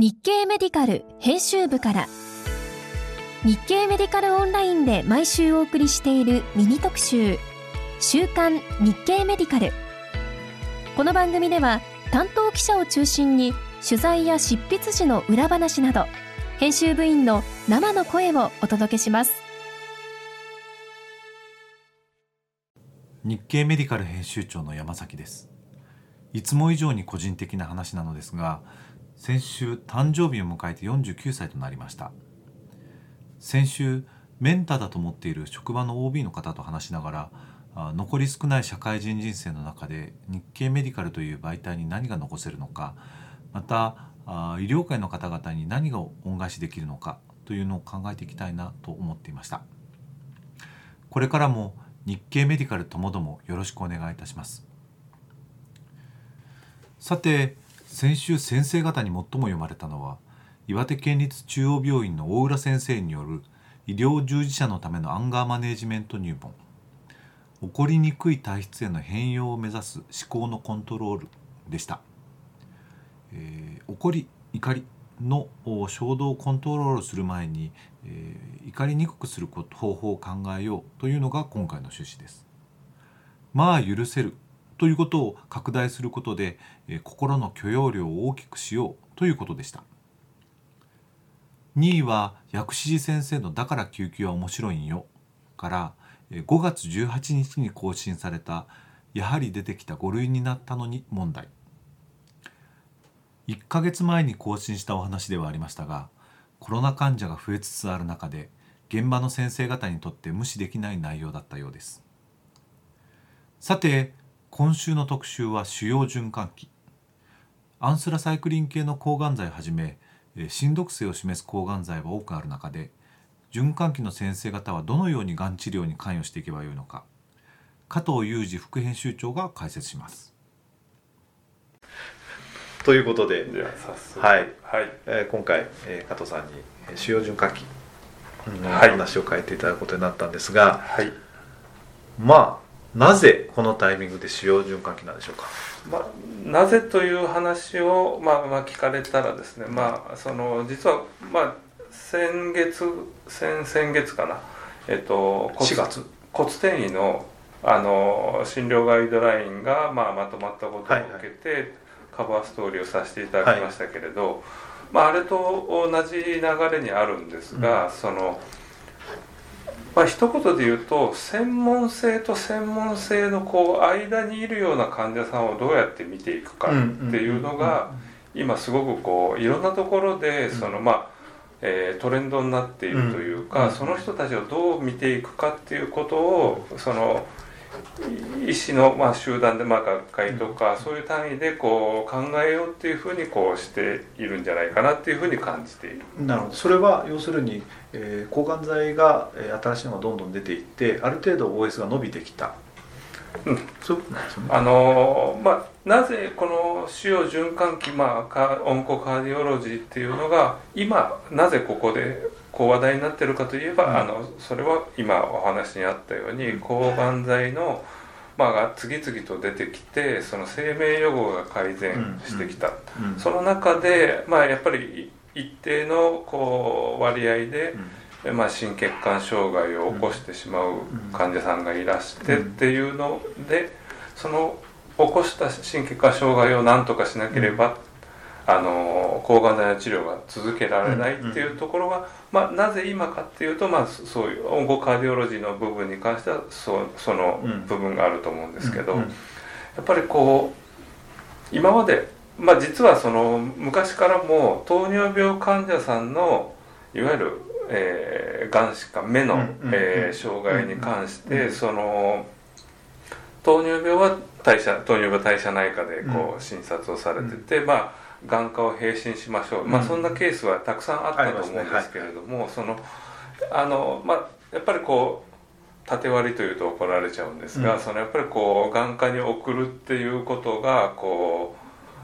日経メディカル編集部から。日経メディカルオンラインで毎週お送りしているミニ特集。週刊日経メディカル。この番組では担当記者を中心に取材や執筆時の裏話など編集部員の生の声をお届けします。日経メディカル編集長の山崎です。いつも以上に個人的な話なのですが先週誕生日を迎えて49歳となりました。先週メンターだと思っている職場の OB の方と話しながら残り少ない社会人人生の中で日経メディカルという媒体に何が残せるのかまた医療界の方々に何が恩返しできるのかというのを考えていきたいなと思っていました。これからも日経メディカルともどもよろしくお願いいたします。さて先週先生方に最も読まれたのは岩手県立中央病院の大浦先生による医療従事者のためのアンガーマネジメント入門。起こりにくい体質への変容を目指す思考のコントロールでした、えー、怒り怒りの衝動をコントロールする前に、えー、怒りにくくする方法を考えようというのが今回の趣旨です。まあ許せるということを拡大することで、え心の許容量を大きくしようということでした。2位は薬師寺先生の「だから救急は面白いんよ」から5月18日に更新された「やはり出てきた5類になったのに問題」1ヶ月前に更新したお話ではありましたがコロナ患者が増えつつある中で現場の先生方にとって無視できない内容だったようです。さて今週の特集は主要循環器。アンスラサイクリン系の抗がん剤をはじめ新毒性を示す抗がん剤は多くある中で循環器の先生方はどのようにがん治療に関与していけばよいのか加藤裕二副編集長が解説します。ということではい、はい。えー、今回、えー、加藤さんに主要循環器の話を書いていただくことになったんですが、はい、まあなぜこのタイミングで使用循環器なんでしょうか、まあ、なぜという話を、まあ、まあ聞かれたらですね、まあ、その実は、まあ、先月先先月かな、えっと、4月。骨転移のあの診療ガイドラインが、まあ、まとまったことを受けて、はい。はい、カバーストーリーをさせていただきましたけれど、はい、まあ、あれと同じ流れにあるんですが、うん、その。まあ一言で言うと専門性と専門性のこう間にいるような患者さんをどうやって見ていくかっていうのが今すごくこういろんなところでそのまあえー、トレンドになっているというか、その人たちをどう見ていくかっていうことをその医師のまあ集団でまあ学会とかそういう単位でこう考えようっていうふうにこうしているんじゃないかなっていうふうに感じている。なるほどそれは要するに、えー、抗がん剤が、えー、新しいのがどんどん出ていってある程度 OS が伸びてきた。うん、そうなんですよね。あのまあなぜこの主要循環器まあオンコカーディオロジーっていうのが今なぜここでこう話題になってるかといえば、うん、あのそれは今お話にあったように抗がん剤の、まあ、が次々と出てきてその生命予後が改善してきた、うん。うん、その中で、まあ、やっぱり一定のこう割合で、まあ、心血管障害を起こしてしまう患者さんがいらしてっていうのでその起こした心血管障害を何とかしなければあの抗がん剤の治療が続けられないっていうところが、まあ、なぜ今かっていうと、まあ、そういうオンコカーディオロジーの部分に関してはそその部分があると思うんですけど、やっぱりこう今まで、まあ、実はその昔からも糖尿病患者さんのいわゆる、えー、がん疾患目の、えー、障害に関してその糖尿病は代謝糖尿病代謝内科でこう診察をされてて、まあ眼科を閉診しましょう、まあ、そんなケースはたくさんあったと思うんですけれども、そのあの、まあ、やっぱりこう縦割りというと怒られちゃうんですが、うん、そのやっぱりこう眼科に送るっていうことがこ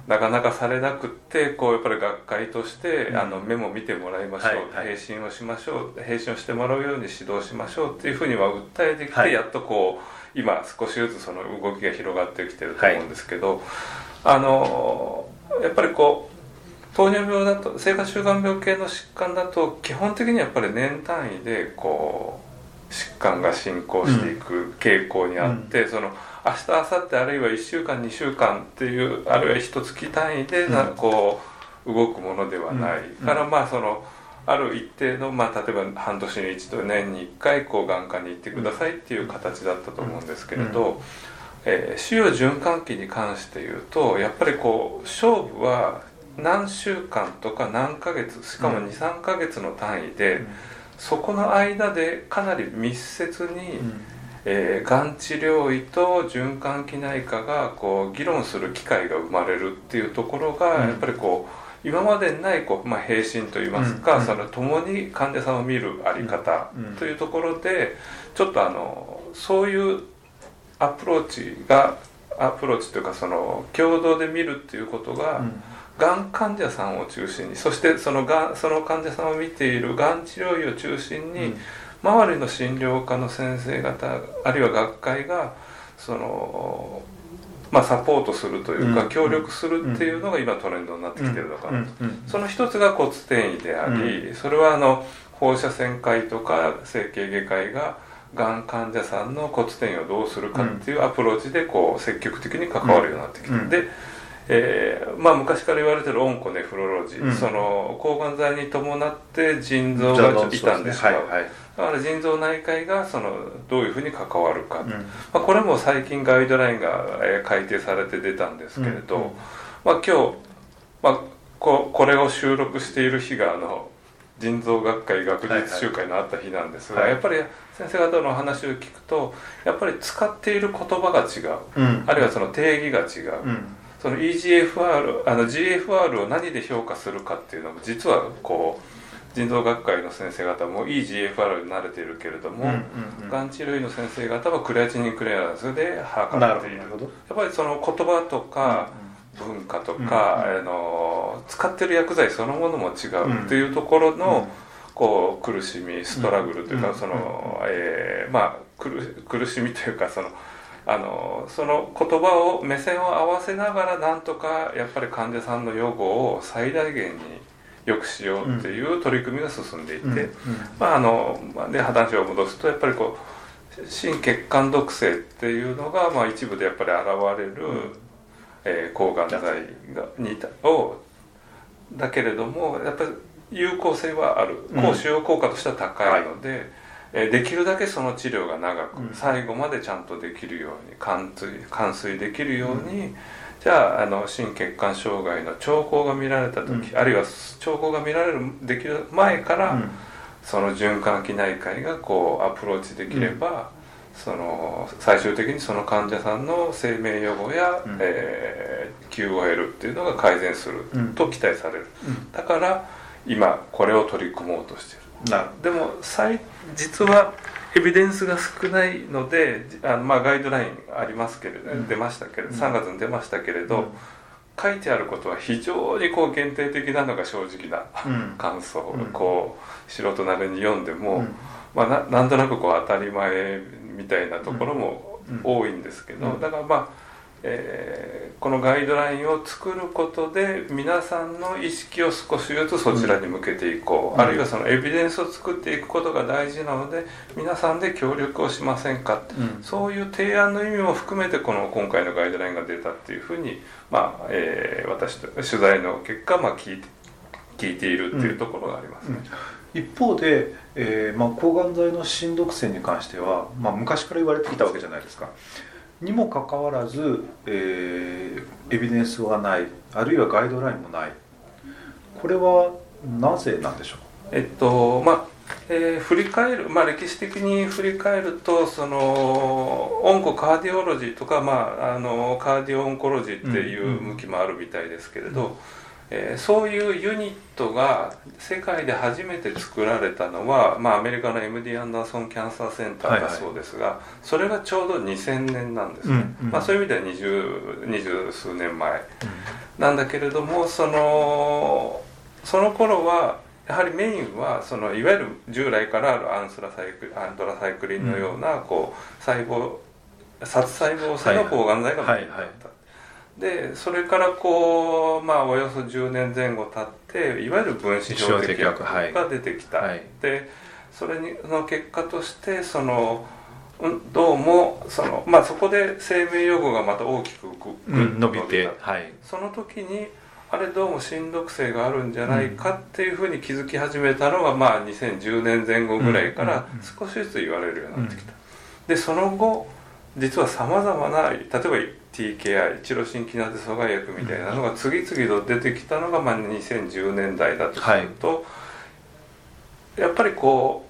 うなかなかされなくってこうやっぱり学会として、うん、あの目も見てもらいましょう、はいはい、閉診をしましょう。閉診をしてもらうように指導しましょうっていうふうには訴えてきて、はい、やっとこう今少しずつその動きが広がってきてると思うんですけど、はい、あのやっぱりこう糖尿病だと生活習慣病系の疾患だと基本的にやっぱり年単位でこう疾患が進行していく傾向にあって、うん、その明日明後日あるいは1週間2週間っていうあるいは一月単位でな、こう動くものではない、からまあそのある一定の、まあ、例えば半年に一度年に1回こう眼科に行ってくださいっていう形だったと思うんですけれど、えー、腫瘍循環器に関して言うとやっぱりこう勝負は何週間とか何ヶ月しかも23ヶ月の単位で、そこの間でかなり密接に、えー、がん治療医と循環器内科がこう議論する機会が生まれるっていうところが、やっぱりこう今までにないこう、まあ、並進といいますか、うん、その共に患者さんを見る在り方というところでちょっとあのそういうアプローチがアプローチというかその共同で見るっていうことが、うん。がん患者さんを中心にそしてそのがんその患者さんを見ているがん治療医を中心に、うん、周りの診療科の先生方あるいは学会がその、まあ、サポートするというか、うん、協力するっていうのが今トレンドになってきてるのかなと、その一つが骨転移であり、それはあの放射線科医とか整形外科医ががん患者さんの骨転移をどうするかっていうアプローチでこう積極的に関わるようになってきて、でえーまあ、昔から言われてるオンコネフロロジー、うん、その抗がん剤に伴って腎臓が傷んでしまう、はいはい、だから腎臓内科医がそのどういうふうに関わるか、うん、まあ、これも最近ガイドラインが、え改定されて出たんですけれど、うん、まあ、今日、まあ、ここれを収録している日があの腎臓学会学術集会のあった日なんですが、はいはい、やっぱり先生方の話を聞くとやっぱり使っている言葉が違う、あるいはその定義が違う。その EGFR あの GFR を何で評価するかっていうのも実はこう腎臓学会の先生方も EGFR に慣れているけれども、がん治療医の先生方はクレアチニンクレアランスで測っている。やっぱりその言葉とか、文化とか、あの使ってる薬剤そのものも違うっていうところの、こう苦しみストラグルというか、その、えー、まあ苦しみというかそのあのその言葉を目線を合わせながらなんとかやっぱり患者さんの予後を最大限に良くしようっていう取り組みが進んでいて、うん。うん、まああので話を戻すとやっぱりこう心血管毒性っていうのが、まあ、一部でやっぱり現れる、うん、えー、抗がん剤がにをだけれどもやっぱり有効性はある。高使用効果としては高いので。はい。えできるだけその治療が長く、最後までちゃんとできるように貫通貫水できるように、じゃああの心血管障害の兆候が見られた時、あるいは兆候が見られるできる前から、その循環器内科医がこうアプローチできれば、その最終的にその患者さんの生命予後や、うん、えー、QOL っていうのが改善すると期待される、うん、だから今これを取り組もうとしてる。でも実はエビデンスが少ないのであの、まあ、ガイドラインありますけれど、うん、出ましたけれど3月に出ましたけれど、うん、書いてあることは非常にこう限定的なのが正直な感想、うん、こう素人なりに読んでも、まあ、ななんとなくこう当たり前みたいなところも多いんですけど、だからまあえー、このガイドラインを作ることで皆さんの意識を少しずつそちらに向けていこう、うん、あるいはそのエビデンスを作っていくことが大事なので皆さんで協力をしませんか、うん、そういう提案の意味も含めてこの今回のガイドラインが出たっていうふうに、まあえー、私取材の結果、まあ、聞いて聞いているっていうところがありますね。うん、一方で、えーまあ、抗がん剤の新毒性に関しては、まあ、昔から言われてきたわけじゃないですか。にもかかわらず、えー、エビデンスはない。あるいはガイドラインもない。これはなぜなんでしょう？えっとまあえー、振り返る、まあ、歴史的に振り返るとそのオンコカーディオロジーとか、まあ、あのカーディオオンコロジーっていう向きもあるみたいですけれど、うんうんえー、そういうユニットが世界で初めて作られたのは、まあ、アメリカの MD アンダーソン・キャンサーセンターだそうですが、はいはい、それがちょうど2000年なんですね、うんうん、まあ、そういう意味では二十数年前なんだけれどもそのその頃はやはりメインはそのいわゆる従来からあるアンスラサイクアンドラサイクリンのようなこう細胞殺細胞性の抗がん剤がメインだった。でそれからこうまあおよそ10年前後経っていわゆる分子標的薬が出てきた、はい、でそれの結果としてそのどうもその、まあ、そこで生命予後がまた大きく伸びて、はい、その時にあれどうも新毒性があるんじゃないかっていうふうに気づき始めたのが、まあ、2010年前後ぐらいから少しずつ言われるようになってきた。でその後実はさまざまな例えば TKI チロシンキナゼ阻害薬みたいなのが次々と出てきたのが、まあ、2010年代だとすると、はい、やっぱりこ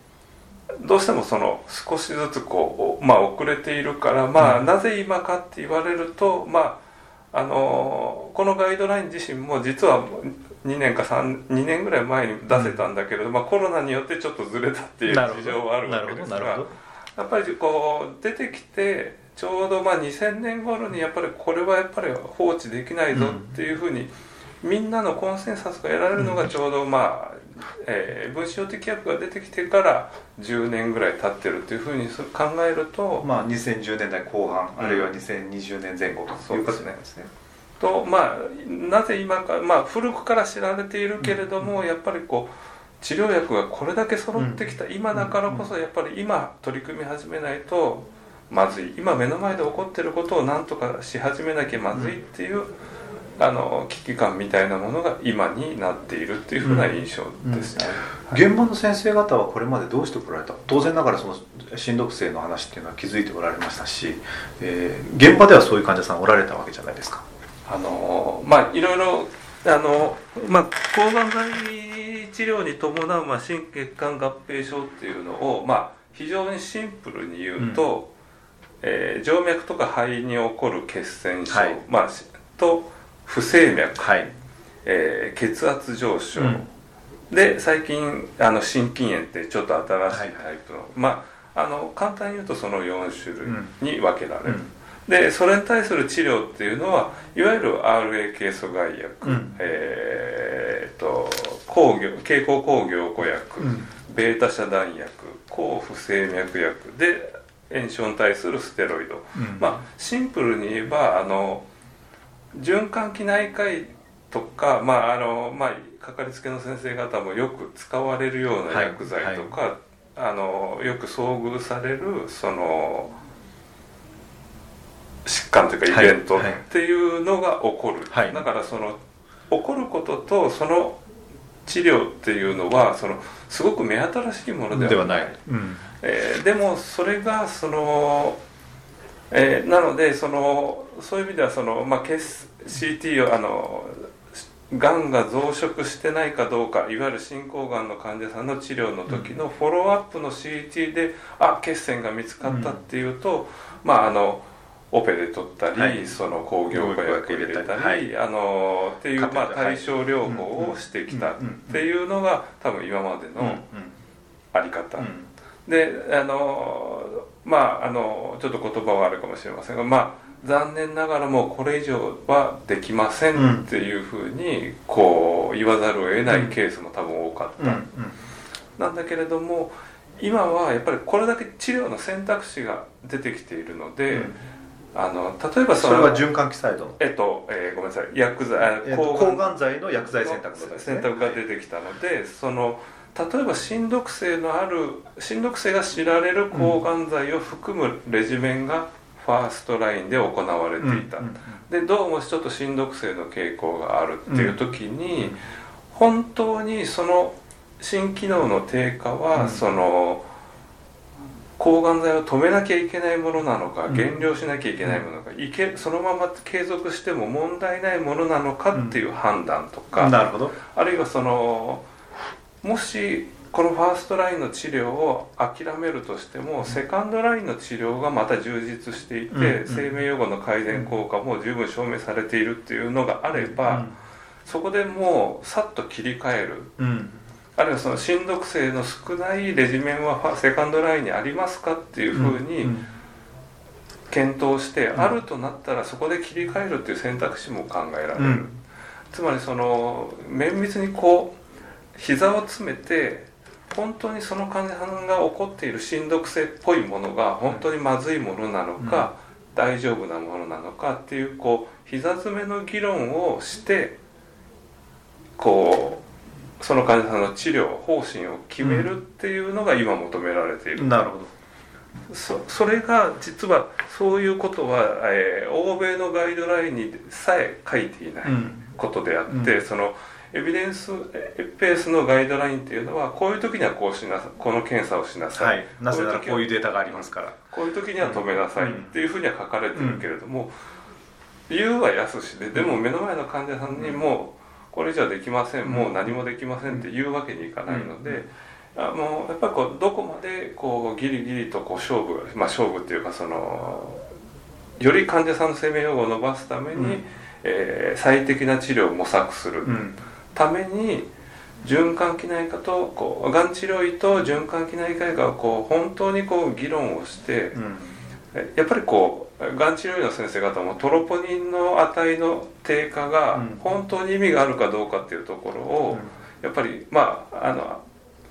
うどうしてもその少しずつこう、まあ、遅れているから、まあ、なぜ今かって言われると、まあ、あのこのガイドライン自身も実は2年か3 2年ぐらい前に出せたんだけれど、まあ、コロナによってちょっっとずれたっていう事情はあるわけですがやっぱりこう出てきてちょうどまあ2000年頃にやっぱりこれはやっぱり放置できないぞっていうふうに、みんなのコンセンサスが得られるのがちょうどまあ、えー、分子標的薬が出てきてから10年ぐらい経ってるっていうふうに考えるとまあ2010年代後半、あるいは2020年前後ということなんですね。とまあなぜ今か、まあ、古くから知られているけれども、やっぱりこう治療薬がこれだけ揃ってきた今だからこそやっぱり今取り組み始めないとまずい。今目の前で起こってることを何とかし始めなきゃまずいっていう、うん、あの危機感みたいなものが今になっているっていうふうな印象ですね、うん。うん、現場の先生方はこれまでどうしてこられた？当然ながらその新毒性の話っていうのは気づいておられましたし、えー、現場ではそういう患者さんおられたわけじゃないですか。あのまあいろいろあのまあ抗がん剤治療に伴う、まあ、心血管合併症っていうのをまあ非常にシンプルに言うと、えー、静脈とか肺に起こる血栓症、はい、まあ、と不整脈、はい、えー、血圧上昇、うん、で最近あの心筋炎ってちょっと新しいタイプの、はい、まああの簡単に言うとその4種類に分けられる、うん、でそれに対する治療っていうのはいわゆる RA 系阻害薬、うん、えー、と抗凝経口抗凝固薬、うん、ベータ遮断薬抗不整脈薬で炎症に対するステロイド、うん、まあシンプルに言えばあの循環器内科医とかまああのまあかかりつけの先生方もよく使われるような薬剤とか、はい。はい、あのよく遭遇されるその疾患というかイベントっていうのが起こる、はいはい、だからその起こることとその治療っていうのはそのすごく目新しいものではない。でうん、えー、でもそれがその、えー、なのでそのそういう意味ではその、まあ、CT をあのがんが増殖してないかどうかいわゆる進行がんの患者さんの治療の時のフォローアップの CT であ血栓が見つかったっていうと、うん、まああのオペで取ったり、はい、その抗凝固薬入れたり、はい、あのっていう、まあ、対症療法をしてきたっていうのが多分今までのあり方、であのまああのちょっと言葉はあるかもしれませんがまあ残念ながらもうこれ以上はできませんっていうふうにこう言わざるを得ないケースも多分多かった、なんだけれども今はやっぱりこれだけ治療の選択肢が出てきているので、うんあの例えばそれは循環器サイドえっと、えー、ごめんなさい。薬剤、えー、抗がん剤の薬剤選択の、ね、選択が出てきたのでその例えば心毒性のある心毒性が知られる抗がん剤を含むレジメンがファーストラインで行われていた、うん、でどうもちょっと心毒性の傾向があるっていう時に、うん、本当にその心機能の低下は、その抗がん剤を止めなきゃいけないものなのか減量しなきゃいけないものか、いけそのまま継続しても問題ないものなのかっていう判断とか、なるほど。あるいはそのもしこのファーストラインの治療を諦めるとしてもセカンドラインの治療がまた充実していて、生命予後の改善効果も十分証明されているっていうのがあれば、そこでもうさっと切り替える。あるいはその新毒性の少ないレジメンはセカンドラインにありますかっていうふうに検討して、あるとなったらそこで切り替えるっていう選択肢も考えられる、つまりその綿密にこう膝を詰めて本当にその患者さんが起こっている新毒性っぽいものが本当にまずいものなのか、大丈夫なものなのかっていうこう膝詰めの議論をしてこうその患者さんの治療方針を決めるっていうのが今求められている、なるほど。そそれが実はそういうことは、えー、欧米のガイドラインにさえ書いていないことであって、うん、そのエビデンスペースのガイドラインっていうのはこういう時にはこうしなさいこの検査をしなさい、はい、なぜならこういうデータがありますからこういう時には止めなさいっていうふうには書かれてるけれども、言うは安しででも目の前の患者さんにもこれじゃできませんもう何もできませんって言うわけにいかないので。あのやっぱりこうどこまでこうギリギリとこう勝負、まあ、勝負っていうかそのより患者さんの生命予後を伸ばすために、うん、えー、最適な治療を模索するために、循環器内科とこうがん治療医と循環器内科医がこう本当にこう議論をして、うん、やっぱりこうがん治療医の先生方もトロポニンの値の低下が本当に意味があるかどうかっていうところを、やっぱりまああの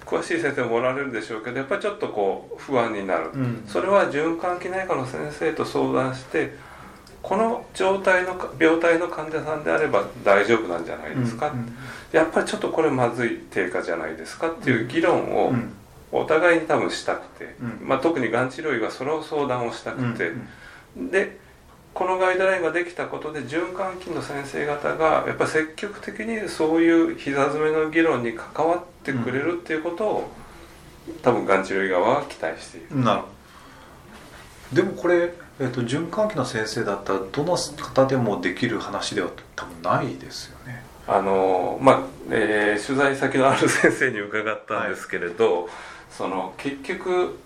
詳しい先生もおられるでしょうけどやっぱりちょっとこう不安になる、うん、それは循環器内科の先生と相談してこの状態の病態の患者さんであれば大丈夫なんじゃないですか、うんうん、やっぱりちょっとこれまずい低下じゃないですかっていう議論をお互いに多分したくて、まあ、特にがん治療医がそれを相談をしたくて、でこのガイドラインができたことで循環器の先生方がやっぱり積極的にそういう膝詰めの議論に関わってくれるっていうことを、多分がん治療医側は期待している。なるでもこれ、えーと、循環器の先生だったらどの方でもできる話では多分ないですよね。あのまあ、えー、取材先のある先生に伺ったんですけれど、はい、その結局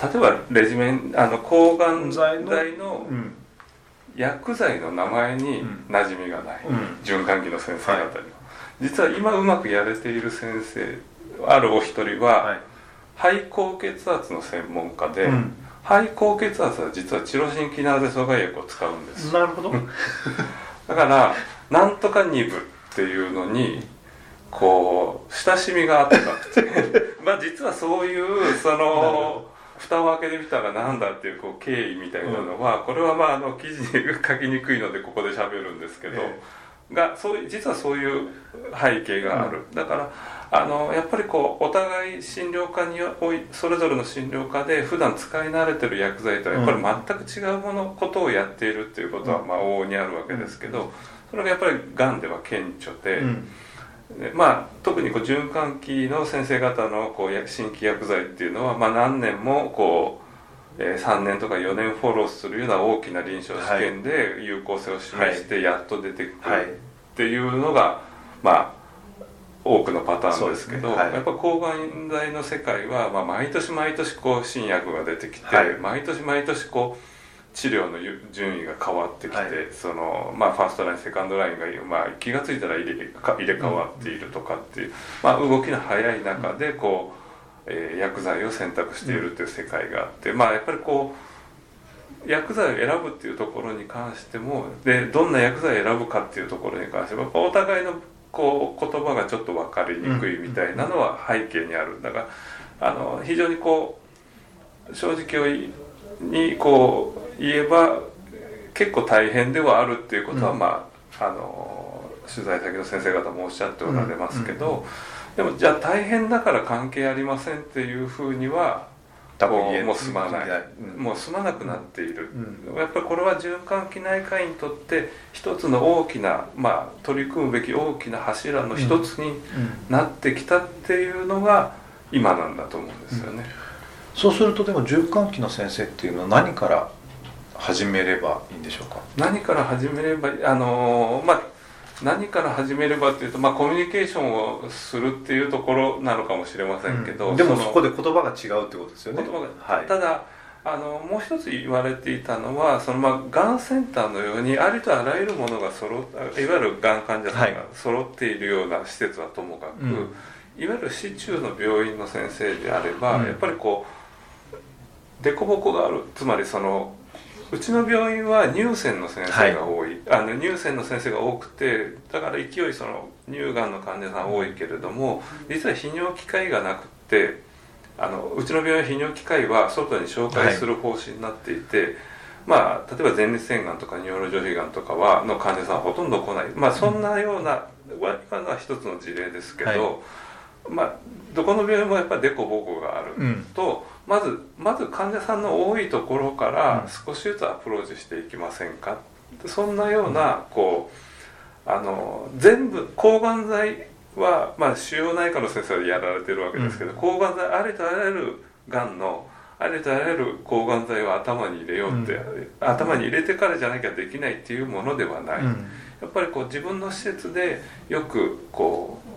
例えばレジメンあの抗がん剤の、うん。薬剤の名前に馴染みがない、うん、循環器の先生方には、はい、実は今うまくやれている先生あるお一人は、はい、肺高血圧の専門家で、うん、肺高血圧は実はチロシンキナーゼ阻害薬を使うんです。なるほど。だからなんとか2部っていうのにこう親しみがあったくて。まあ実はそういうその蓋を開けてみたらなんだっていうこう経緯みたいなのは、これはまああの記事に書きにくいのでここで喋るんですけど、がそういう実はそういう背景がある、だからあのやっぱりこうお互い診療科においそれぞれの診療科で普段使い慣れてる薬剤とはやっぱり全く違うものことをやっているっていうことはまあ往々にあるわけですけどそれがやっぱりがんでは顕著で。まあ、特にこう循環器の先生方のこう新規薬剤っていうのは、まあ、何年もこう、えー、3年とか4年フォローするような大きな臨床試験で有効性を示してやっと出てくるっていうのが、まあ多くのパターンですけど、ね。はい、やっぱ抗がん剤の世界は、まあ、毎年毎年こう新薬が出てきて、はい、毎年毎年こう治療の順位が変わってきて、はい、そのまあ、ファーストラインセカンドラインが、まあ、気が付いたら入れ入れ替わっているとかっていう、まあ、動きの速い中でこう、えー、薬剤を選択しているっていう世界があって、まあ、やっぱりこう薬剤を選ぶっていうところに関してもでどんな薬剤を選ぶかっていうところに関してもお互いのこう言葉がちょっと分かりにくいみたいなのは背景にあるんだがあの非常にこう正直にこう言えば結構大変ではあるっていうことは、うん、まああの取材先の先生方もおっしゃっておられますけど、でもじゃあ大変だから関係ありませんっていうふうにはもうもう済まない、うん、もう済まなくなっている、うん、やっぱりこれは循環器内科医にとって一つの大きな、まあ、取り組むべき大きな柱の一つになってきたっていうのが今なんだと思うんですよね。そうするとでも循環器の先生っていうのは何から始めればいいんでしょうか？何から始めればあのまあ何から始めればっていうと、まあ、コミュニケーションをするっていうところなのかもしれませんけど、うん、でもそこで言葉が違うってことですよね。言葉が、はい、ただあのもう一つ言われていたのはその、まあ、がんセンターのようにありとあらゆるものが揃いわゆるがん患者さんが揃っているような施設はともかく、はいいわゆる市中の病院の先生であれば、うん、やっぱりこう凸凹がある。つまりそのうちの病院は乳腺の先生が多い、はい、あの乳腺の先生が多くてだから勢いその乳がんの患者さん多いけれども実は泌尿器科医がなくてあのうちの病院泌尿器科医は外に紹介する方針になっていて、はい、まあ、例えば前立腺がんとか尿路上皮がんとかはの患者さんはほとんど来ない、まあ、そんなような、今のは一つの事例ですけど、はい、まあ、どこの病院もやっぱり凸凹があると、うん、まずまず患者さんの多いところから少しずつアプローチしていきませんか、そんなようなこうあの全部抗がん剤は、まあ、腫瘍内科の先生はやられてるわけですけど、うん、抗がん剤ありとあらゆるがんのありとあらゆる抗がん剤を頭に入れようって、うん、頭に入れてからじゃなきゃできないっていうものではない、うん、やっぱりこう自分の施設でよくこう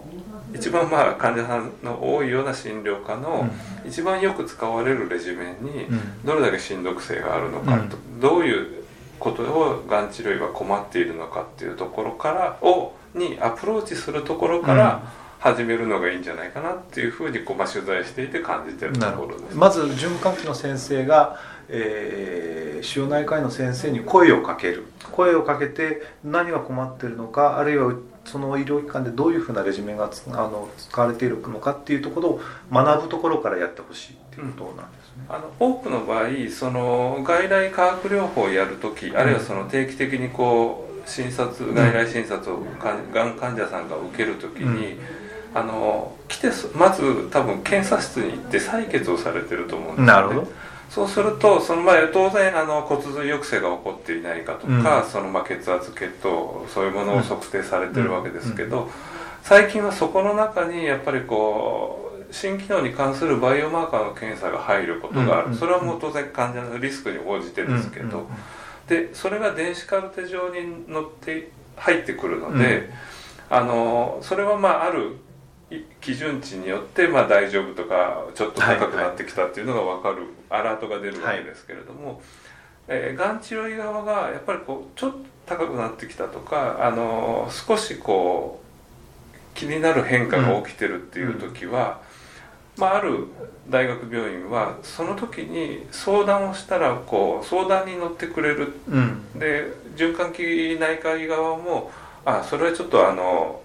一番まあ患者さんの多いような診療科の一番よく使われるレジメンにどれだけしんどく性があるのかと、どういうことをがん治療医は困っているのかっていうところからをにアプローチするところから、始めるのがいいんじゃないかなっていうふうにこう、まあ、取材していて感じてるところですまず循環器の先生が、えー、腫瘍内科医の先生に声をかける。声をかけて何が困ってるのかあるいはその医療機関でどういうふうなレジメンがあの使われているのかっていうところを学ぶところからやってほしいっていうことなんですね、うん、あの多くの場合その外来化学療法をやる時、あるいはその定期的にこう診察外来診察をがん患者さんが受ける時に、うん。あの来てまず多分検査室に行って採血をされてると思うんですよ、ね、なるほどそうするとその前当然あの骨髄抑制が起こっていないかとか、うん、そのまあ血圧血糖そういうものを測定されてるわけですけど、最近はそこの中にやっぱりこう心機能に関するバイオマーカーの検査が入ることがある、それはもう当然患者のリスクに応じてですけど、でそれが電子カルテ上に載って入ってくるので、あのそれはまあある基準値によってまあ大丈夫とかちょっと高くなってきたっていうのが分かる、アラートが出るわけですけれども、はい、えー、がん治療医側がやっぱりこうちょっと高くなってきたとかあの少しこう気になる変化が起きてるっていう時は、うん、まあ、ある大学病院はその時に相談をしたらこう相談に乗ってくれる、うん、で循環器内科医側もあそれはちょっとあの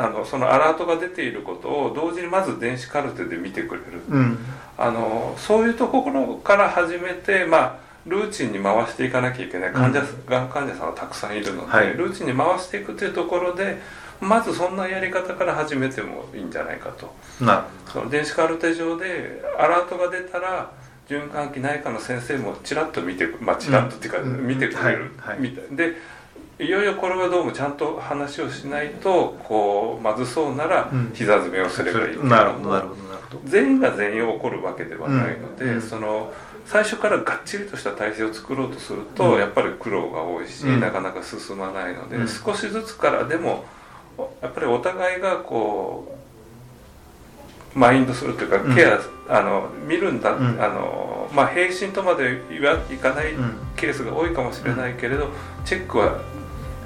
あのそのアラートが出ていることを同時にまず電子カルテで見てくれる、うん、あのそういうところから始めて、まあ、ルーチンに回していかなきゃいけない。患者、が、うん患者さんはたくさんいるので、はい、ルーチンに回していくというところでまずそんなやり方から始めてもいいんじゃないかと。その電子カルテ上でアラートが出たら循環器内科の先生もちらっと見てまあちらっとっていうか、見てくれる、はい。はい、でいよいよこれはどうもちゃんと話をしないとこうまずそうなら膝詰めをすればいい。けど、なるほどなるほど。全員が全員起こるわけではないので、うん、その最初からがっちりとした体制を作ろうとすると、うん、やっぱり苦労が多いし、うん、なかなか進まないので、少しずつからでもやっぱりお互いがこうマインドするというかケア、あの見るんだ、あのまあ平心とまでいかないケースが多いかもしれないけれど、チェックは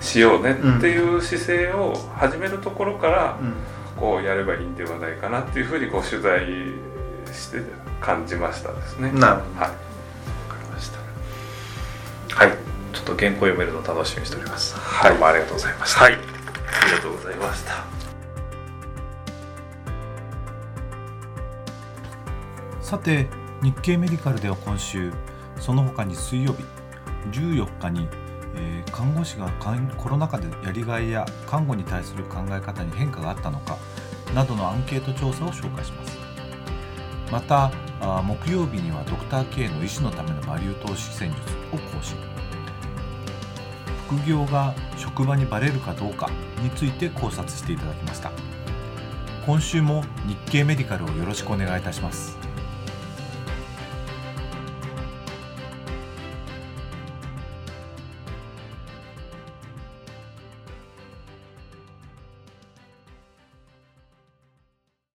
しようねっていう姿勢を始めるところからこうやればいいんではないかなっていうふうにこう取材して感じましたですね。なるほど、はい、分かりましたはいちょっと原稿読めるの楽しみにしております。はい、どうもありがとうございました。はい、ありがとうございました。さて日経メディカルでは今週その他に水曜日14日にえー、看護師がコロナ禍でやりがいや看護に対する考え方に変化があったのかなどのアンケート調査を紹介します。また木曜日にはドクター K の医師のためのバリュー投資戦術を更新。副業が職場にバレるかどうかについて考察していただきました。今週も日経メディカルをよろしくお願いいたします。